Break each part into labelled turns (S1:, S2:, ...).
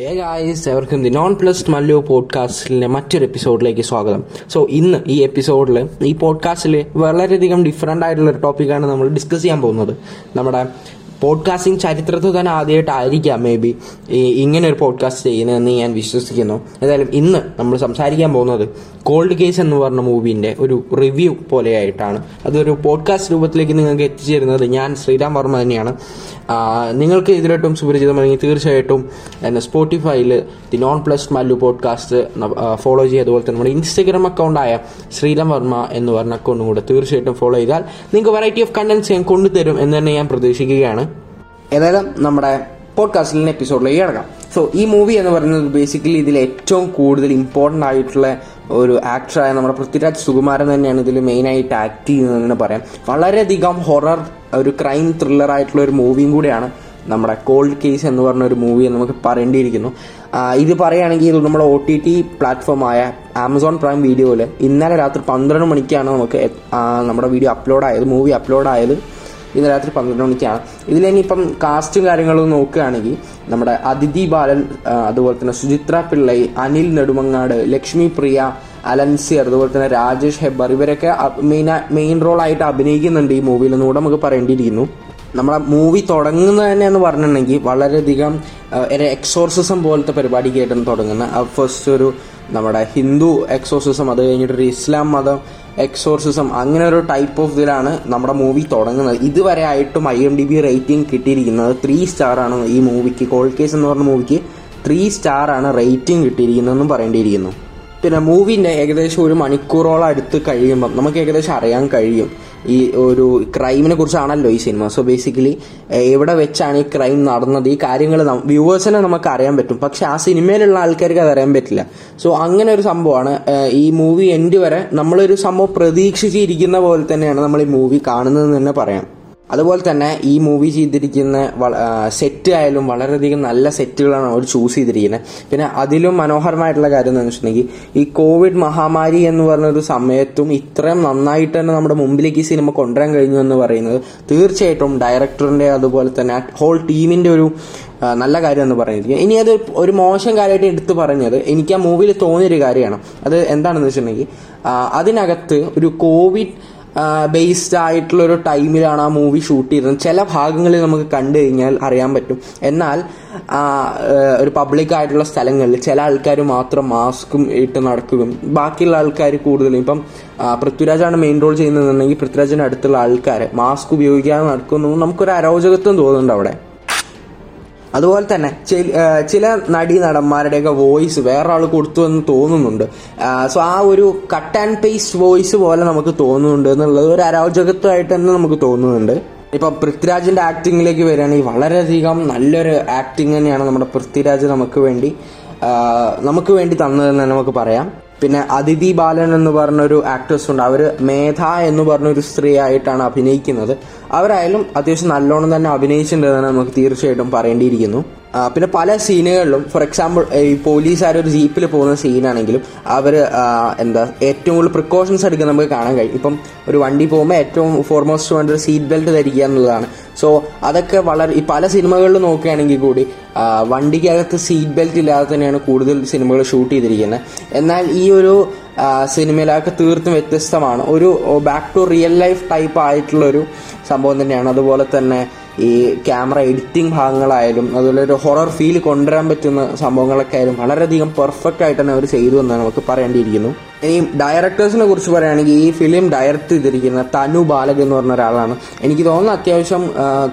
S1: Guys എവർക്കും the non plus Mallu പോഡ്കാസ്റ്റിലെ മറ്റൊരു എപ്പിസോഡിലേക്ക് സ്വാഗതം സോ ഇന്ന് ഈ എപ്പിസോഡിൽ ഈ പോഡ്കാസ്റ്റിൽ വളരെയധികം ഡിഫറെന്റ് ആയിട്ടുള്ള ഒരു ടോപ്പിക്കാണ് നമ്മൾ ഡിസ്കസ് ചെയ്യാൻ പോകുന്നത്. നമ്മുടെ പോഡ്കാസ്റ്റിംഗ് ചരിത്രത്തിൽ തന്നെ ആദ്യമായിട്ടായിരിക്കാം മേ ബി ഇങ്ങനെ ഒരു പോഡ്കാസ്റ്റ് ചെയ്യുന്നതെന്ന് ഞാൻ വിശ്വസിക്കുന്നു. എന്തായാലും ഇന്ന് നമ്മൾ സംസാരിക്കാൻ പോകുന്നത് കോൾഡ് കേസ് എന്ന് പറഞ്ഞ മൂവീന്റെ ഒരു റിവ്യൂ പോലെയായിട്ടാണ്. അതൊരു പോഡ്കാസ്റ്റ് രൂപത്തിലേക്ക് നിങ്ങൾക്ക് എത്തിച്ചേരുന്നത് ഞാൻ ശ്രീരാം വർമ്മ തന്നെയാണ്. നിങ്ങൾക്ക് ഇതിലോട്ടും സുപരിചിതമാണെങ്കിൽ തീർച്ചയായിട്ടും എന്നെ സ്പോട്ടിഫൈയിൽ the non plus Mallu podcast follow ചെയ്യുക. അതുപോലെ തന്നെ നമ്മുടെ ഇൻസ്റ്റഗ്രാം അക്കൗണ്ടായ ശ്രീരാം വർമ്മ എന്ന് പറഞ്ഞ അക്കൗണ്ടും കൂടെ തീർച്ചയായിട്ടും ഫോളോ ചെയ്താൽ നിങ്ങൾക്ക് വെറൈറ്റി ഓഫ് കണ്ടന്റ്സ് ഞാൻ കൊണ്ടുതരും എന്ന് തന്നെ ഞാൻ പ്രതീക്ഷിക്കുകയാണ്. ഏതായാലും നമ്മുടെ പോഡ്കാസ്റ്റിലെ എപ്പിസോഡിലേക്ക് കിടക്കാം. സോ ഈ മൂവി എന്ന് പറയുന്നത് ബേസിക്കലി ഇതിൽ ഏറ്റവും കൂടുതൽ ഇമ്പോർട്ടന്റ് ആയിട്ടുള്ള ഒരു ആക്ടറായ നമ്മുടെ പൃഥ്വിരാജ് സുകുമാരൻ തന്നെയാണ് ഇതിൽ മെയിനായിട്ട് ആക്ട് ചെയ്യുന്നതെന്ന് പറയാം. വളരെയധികം ഹൊറർ ഒരു ക്രൈം ത്രില്ലർ ആയിട്ടുള്ള ഒരു മൂവിയും കൂടിയാണ് നമ്മുടെ കോൾഡ് കേസ് എന്ന് പറഞ്ഞ ഒരു മൂവി നമുക്ക് പറയേണ്ടിയിരിക്കുന്നു. ഇത് പറയുകയാണെങ്കിൽ ഇത് നമ്മുടെ ഒ ടി ടി പ്ലാറ്റ്ഫോമായ ആമസോൺ പ്രൈം വീഡിയോയിൽ ഇന്നലെ രാത്രി പന്ത്രണ്ട് മണിക്കാണ് നമുക്ക് നമ്മുടെ വീഡിയോ അപ്ലോഡ് ആയത് മൂവി അപ്ലോഡ് ആയത്. ഇന്ന് രാത്രി പന്ത്രണ്ട് മണിക്കാണ്. ഇതിൽ ഇനിയിപ്പം കാസ്റ്റും കാര്യങ്ങളും നോക്കുകയാണെങ്കിൽ നമ്മുടെ അതിഥി ബാലൻ അതുപോലെ തന്നെ സുചിത്ര പിള്ളൈ അനിൽ നെടുമങ്ങാട് ലക്ഷ്മി പ്രിയ അലൻസിയർ അതുപോലെ തന്നെ രാജേഷ് ഹെബ്ബർ ഇവരൊക്കെ മെയിൻ മെയിൻ റോളായിട്ട് അഭിനയിക്കുന്നുണ്ട് ഈ മൂവിയിൽ എന്നുകൂടെ നമുക്ക് പറയേണ്ടിയിരിക്കുന്നു. നമ്മളെ മൂവി തുടങ്ങുന്നത് തന്നെ എന്ന് പറഞ്ഞിട്ടുണ്ടെങ്കിൽ വളരെയധികം എക്സോർസിസം പോലത്തെ പരിപാടിക്കായിട്ടാണ് തുടങ്ങുന്നത്. ഫസ്റ്റ് ഒരു നമ്മുടെ ഹിന്ദു എക്സോസിസം അത് കഴിഞ്ഞിട്ടൊരു ഇസ്ലാം മതം എക്സോർസിസം അങ്ങനെ ഒരു ടൈപ്പ് ഓഫ് ഇതിലാണ് നമ്മുടെ മൂവി തുടങ്ങുന്നത്. ഇതുവരെ ആയിട്ടും I M D B rating കിട്ടിയിരിക്കുന്നത് ത്രീ സ്റ്റാർ ആണ് ഈ മൂവിക്ക് കോൾ കേസ് എന്ന് പറഞ്ഞ മൂവിക്ക് ത്രീ സ്റ്റാർ ആണ് റേറ്റിംഗ് കിട്ടിയിരിക്കുന്നതെന്നും പറയേണ്ടിയിരിക്കുന്നു. പിന്നെ മൂവിന്റെ ഏകദേശം ഒരു മണിക്കൂറോളം അടുത്ത് കഴിയുമ്പം നമുക്ക് ഏകദേശം അറിയാൻ കഴിയും. ഈ ഒരു ക്രൈമിനെ കുറിച്ചാണല്ലോ ഈ സിനിമ സോ ബേസിക്കലി എവിടെ വെച്ചാണ് ഈ ക്രൈം നടന്നത്? ഈ കാര്യങ്ങൾ വ്യൂവേഴ്സിനെ നമുക്ക് അറിയാൻ പറ്റും. പക്ഷെ ആ സിനിമയിലുള്ള ആൾക്കാർക്ക് അത് അറിയാൻ പറ്റില്ല. സോ അങ്ങനെ ഒരു സംഭവമാണ്. ഈ മൂവി എൻഡ് വരെ നമ്മളൊരു സംഭവം പ്രതീക്ഷിച്ചിരിക്കുന്ന പോലെ തന്നെയാണ് നമ്മൾ ഈ മൂവി കാണുന്നത് തന്നെ പറയാം. അതുപോലെ തന്നെ ഈ മൂവി ചെയ്തിരിക്കുന്ന സെറ്റ് ആയാലും വളരെയധികം നല്ല സെറ്റുകളാണ് അവർ ചൂസ് ചെയ്തിരിക്കുന്നത് പിന്നെ അതിലും മനോഹരമായിട്ടുള്ള കാര്യം എന്താണെന്ന് വെച്ചിട്ടുണ്ടെങ്കിൽ ഈ കോവിഡ് മഹാമാരി എന്ന് പറഞ്ഞൊരു സമയത്തും ഇത്രയും നന്നായിട്ട് തന്നെ നമ്മുടെ മുമ്പിലേക്ക് ഈ സിനിമ കൊണ്ടുവരാൻ കഴിഞ്ഞു എന്ന് പറയുന്നത് തീർച്ചയായിട്ടും ഡയറക്ടറിന്റെ അതുപോലെ തന്നെ ഹോൾ ടീമിന്റെ ഒരു നല്ല കാര്യം എന്ന് പറയുന്നത്. ഇനി അത് ഒരു മോശം കാര്യമായിട്ട് എടുത്തു പറഞ്ഞത് എനിക്ക് ആ മൂവിയിൽ തോന്നിയൊരു കാര്യമാണ്. അത് എന്താണെന്ന് വെച്ചിട്ടുണ്ടെങ്കിൽ അതിനകത്ത് ഒരു കോവിഡ് ബേസ്ഡ് ആയിട്ടുള്ള ഒരു ടൈമിലാണ് ആ മൂവി ഷൂട്ട് ചെയ്തത്. ചില ഭാഗങ്ങളിൽ നമുക്ക് കണ്ടു കഴിഞ്ഞാൽ അറിയാൻ പറ്റും. എന്നാൽ ഒരു പബ്ലിക് ആയിട്ടുള്ള സ്ഥലങ്ങളിൽ ചില ആൾക്കാർ മാത്രം മാസ്കും ഇട്ട് നടക്കുകയും ബാക്കിയുള്ള ആൾക്കാർ കൂടുതലും ഇപ്പം പൃഥ്വിരാജാണ് മെയിൻ റോൾ ചെയ്യുന്നതെന്നുണ്ടെങ്കിൽ പൃഥ്വിരാജിന്റെ അടുത്തുള്ള ആൾക്കാർ മാസ്ക് ഉപയോഗിക്കാതെ നടക്കുന്നു നമുക്കൊരു അരോചകത്വം തോന്നുന്നുണ്ട് അവിടെ. അതുപോലെ തന്നെ ചില- നടീ നടന്മാരുടെയൊക്കെ വോയിസ് വേറൊരാൾ കൊടുത്തു എന്ന് തോന്നുന്നുണ്ട് സോ ആ ഒരു കട്ട് ആൻഡ് പേസ്റ്റ് വോയിസ് പോലെ നമുക്ക് തോന്നുന്നുണ്ട് എന്നുള്ളത് ഒരു അരാജകത്വമായിട്ട് തന്നെ നമുക്ക് തോന്നുന്നുണ്ട്. ഇപ്പൊ പൃഥ്വിരാജിന്റെ ആക്ടിങ്ങിലേക്ക് വരികയാണെങ്കിൽ വളരെയധികം നല്ലൊരു ആക്ടിങ് തന്നെയാണ് നമ്മുടെ പൃഥ്വിരാജ് നമുക്ക് വേണ്ടി. നമുക്ക് വേണ്ടി തന്നതെന്ന് തന്നെ നമുക്ക് പറയാം. പിന്നെ അതിഥി ബാലൻ എന്ന് പറഞ്ഞൊരു ആക്ട്രസ് ഉണ്ട്. അവർ മേധ എന്ന് പറഞ്ഞൊരു സ്ത്രീ ആയിട്ടാണ് അഭിനയിക്കുന്നത്. അവരായാലും അത്യാവശ്യം നല്ലോണം തന്നെ അഭിനയിച്ചിട്ടുണ്ടെന്ന് നമുക്ക് തീർച്ചയായിട്ടും പറയേണ്ടിയിരിക്കുന്നു. പിന്നെ പല സീനുകളിലും ഫോർ എക്സാമ്പിൾ ഈ പോലീസുകാർ ഒരു ജീപ്പിൽ പോകുന്ന സീനാണെങ്കിലും അവർ എന്താ ഏറ്റവും കൂടുതൽ പ്രിക്കോഷൻസ് എടുക്കാൻ നമുക്ക് കാണാൻ കഴിയും. ഇപ്പം ഒരു വണ്ടി പോകുമ്പോൾ ഏറ്റവും ഫോർമോസ്റ്റ് വേണ്ട ഒരു സീറ്റ് ബെൽറ്റ് ധരിക്കുക എന്നുള്ളതാണ്. സോ അതൊക്കെ വളരെ ഈ പല സിനിമകളിൽ നോക്കുകയാണെങ്കിൽ കൂടി വണ്ടിക്കകത്ത് സീറ്റ് ബെൽറ്റ് ഇല്ലാതെ തന്നെയാണ് കൂടുതൽ സിനിമകൾ ഷൂട്ട് ചെയ്തിരിക്കുന്നത്. എന്നാൽ ഈ ഒരു സിനിമയിലൊക്കെ തീർത്തും വ്യത്യസ്തമാണ്. ഒരു back to real life type ആയിട്ടുള്ള ഒരു സംഭവം തന്നെയാണ്. അതുപോലെ തന്നെ ഈ ക്യാമറ എഡിറ്റിംഗ് ഭാഗങ്ങളായാലും അതുപോലെ ഒരു ഹൊറർ ഫീൽ കൊണ്ടുവരാൻ പറ്റുന്ന സംഭവങ്ങളൊക്കെ ആയാലും വളരെയധികം പെർഫെക്റ്റ് ആയിട്ട് തന്നെ അവർ ചെയ്തു എന്നാണ് നമുക്ക് പറയേണ്ടിയിരിക്കുന്നു. ഇനി ഡയറക്ടേഴ്സിനെ കുറിച്ച് പറയുകയാണെങ്കിൽ ഈ ഫിലിം ഡയറക്ട് ചെയ്തിരിക്കുന്ന തനു ബാലക് എന്ന് പറഞ്ഞ ഒരാളാണ്. എനിക്ക് തോന്നുന്ന അത്യാവശ്യം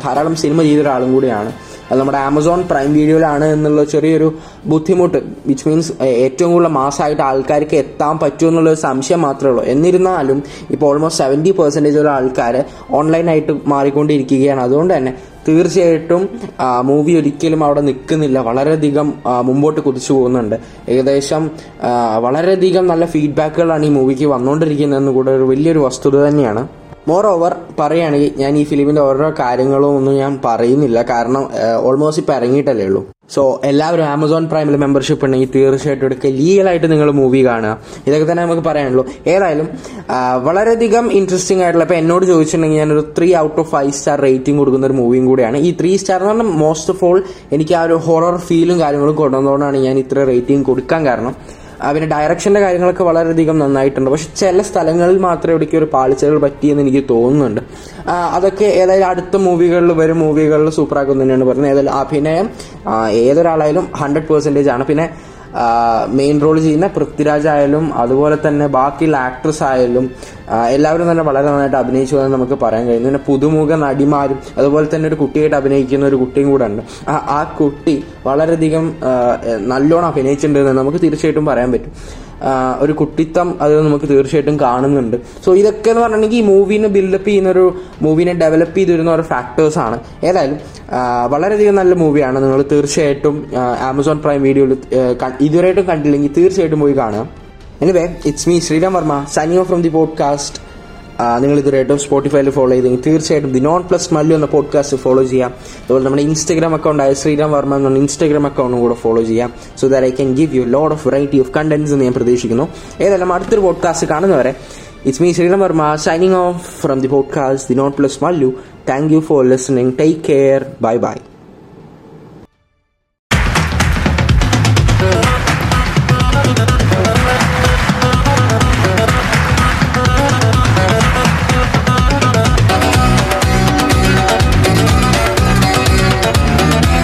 S1: ധാരാളം സിനിമ ചെയ്ത ഒരാളും കൂടിയാണ്. അത് നമ്മുടെ ആമസോൺ പ്രൈം വീഡിയോയിലാണ് എന്നുള്ള ചെറിയൊരു ബുദ്ധിമുട്ട് വിച്ച് മീൻസ് ഏറ്റവും കൂടുതൽ മാസമായിട്ട് ആൾക്കാർക്ക് എത്താൻ പറ്റുമോ എന്നുള്ളൊരു സംശയം മാത്രമേ ഉള്ളൂ. എന്നിരുന്നാലും ഇപ്പോൾ ഓൾമോസ്റ്റ് സെവന്റി പെർസെന്റേജ് ആൾക്കാർ ഓൺലൈനായിട്ട് മാറിക്കൊണ്ടിരിക്കുകയാണ്. അതുകൊണ്ട് തന്നെ തീർച്ചയായിട്ടും മൂവി ഒരിക്കലും അവിടെ നിൽക്കുന്നില്ല. വളരെയധികം മുമ്പോട്ട് കുതിച്ചു പോകുന്നുണ്ട്. ഏകദേശം വളരെയധികം നല്ല ഫീഡ്ബാക്കുകളാണ് ഈ മൂവിക്ക് വന്നുകൊണ്ടിരിക്കുന്നതെന്ന് കൂടെ ഒരു വലിയൊരു വസ്തുത തന്നെയാണ്. മോർ ഓവർ പറയുകയാണെങ്കിൽ ഞാൻ ഈ ഫിലിമിന്റെ ഓരോ കാര്യങ്ങളും ഒന്നും ഞാൻ പറയുന്നില്ല. കാരണം ഓൾമോസ്റ്റ് ഇപ്പൊ ഇറങ്ങിയിട്ടല്ലേ ഉള്ളൂ. സോ എല്ലാവരും ആമസോൺ പ്രൈമിൽ മെമ്പർഷിപ്പ് ഉണ്ടെങ്കിൽ തീർച്ചയായിട്ടും എടുക്കുക. ലീഗലായിട്ട് നിങ്ങൾ മൂവി കാണുക. ഇതൊക്കെ തന്നെ നമുക്ക് പറയാനുള്ളൂ. ഏതായാലും വളരെയധികം ഇൻട്രസ്റ്റിംഗ് ആയിട്ടുള്ള ഇപ്പൊ എന്നോട് ചോദിച്ചിട്ടുണ്ടെങ്കിൽ ഞാനൊരു three out of five star rating കൊടുക്കുന്ന ഒരു മൂവിയും കൂടിയാണ്. ഈ ത്രീ സ്റ്റാർ എന്ന് പറഞ്ഞാൽ മോസ്റ്റ് ഓഫ് ഓൾ എനിക്ക് ആ ഒരു ഹൊറർ ഫീലും കാര്യങ്ങളും കൊണ്ടുവന്നതുകൊണ്ടാണ് ഞാൻ ഇത്ര റേറ്റിംഗ് കൊടുക്കാൻ കാരണം. പിന്നെ ഡയറക്ഷന്റെ കാര്യങ്ങളൊക്കെ വളരെയധികം നന്നായിട്ടുണ്ട്. പക്ഷെ ചില സ്ഥലങ്ങളിൽ മാത്രമേ ഇവിടേക്ക് ഒരു പാളിച്ചകൾ പറ്റിയെന്ന് എനിക്ക് തോന്നുന്നുണ്ട്. അതൊക്കെ ഏതായാലും അടുത്ത മൂവികളിൽ വരും മൂവികളിൽ സൂപ്പറാക്കും തന്നെയാണ് പറയുന്നത് ഏതായാലും അഭിനയം ഏതൊരാളായാലും ഹൺഡ്രഡ് പെർസെന്റേജ് ആണ്. പിന്നെ മെയിൻ റോൾ ചെയ്യുന്ന പൃഥ്വിരാജ് ആയാലും അതുപോലെ തന്നെ ബാക്കിയുള്ള ആക്ട്രസ് ആയാലും എല്ലാവരും തന്നെ വളരെ നന്നായിട്ട് അഭിനയിച്ചു എന്ന് നമുക്ക് പറയാൻ കഴിയും. പിന്നെ പുതുമുഖ നടിമാരും അതുപോലെ തന്നെ ഒരു കുട്ടിയായിട്ട് അഭിനയിക്കുന്ന ഒരു കുട്ടിയും കൂടെ ഉണ്ട്. ആ കുട്ടി വളരെയധികം നല്ലോണം അഭിനയിച്ചിട്ടുണ്ടെന്ന് നമുക്ക് തീർച്ചയായിട്ടും പറയാൻ പറ്റും. ഒരു കുട്ടിത്തം അത് നമുക്ക് തീർച്ചയായിട്ടും കാണുന്നുണ്ട്. സോ ഇതൊക്കെ എന്ന് പറഞ്ഞിട്ടുണ്ടെങ്കിൽ ഈ മൂവിനെ ബിൽഡപ്പ് ചെയ്യുന്ന ഒരു മൂവിനെ ഡെവലപ്പ് ചെയ്ത് വരുന്ന ഒരു ഫാക്ടേഴ്സാണ് ഏതായാലും വളരെയധികം നല്ല മൂവിയാണ് നിങ്ങൾ തീർച്ചയായിട്ടും ആമസോൺ പ്രൈം വീഡിയോയിൽ ഇതുവരെയായിട്ടും കണ്ടില്ലെങ്കിൽ തീർച്ചയായിട്ടും പോയി കാണുക. Anyway it's me Sreeram Varma signing from the podcast നിങ്ങൾ ഇതുവരെയായിട്ടും സ്പോട്ടിഫൈയിൽ ഫോളോ ചെയ്തെങ്കിൽ തീർച്ചയായിട്ടും ദി നോൺ പ്ലസ് മല്ലു എന്ന പോഡ്കാസ്റ്റ് ഫോളോ ചെയ്യാം. അതുപോലെ നമ്മുടെ ഇൻസ്റ്റാഗ്രാം ആയ ശ്രീരാം വർമ്മ എന്ന ഇൻസ്റ്റാഗ്രാം അക്കൗണ്ടും കൂടെ ഫോളോ ചെയ്യാം. So that I can give you load of variety of contents എന്ന് ഞാൻ പ്രതീക്ഷിക്കുന്നു. ഏതായാലും അടുത്തൊരു പോഡ്കാസ്റ്റ് കാണുന്നവരെ it's me Sreeram Varma signing off from the podcast the non plus Mallu thank you for listening take care bye bye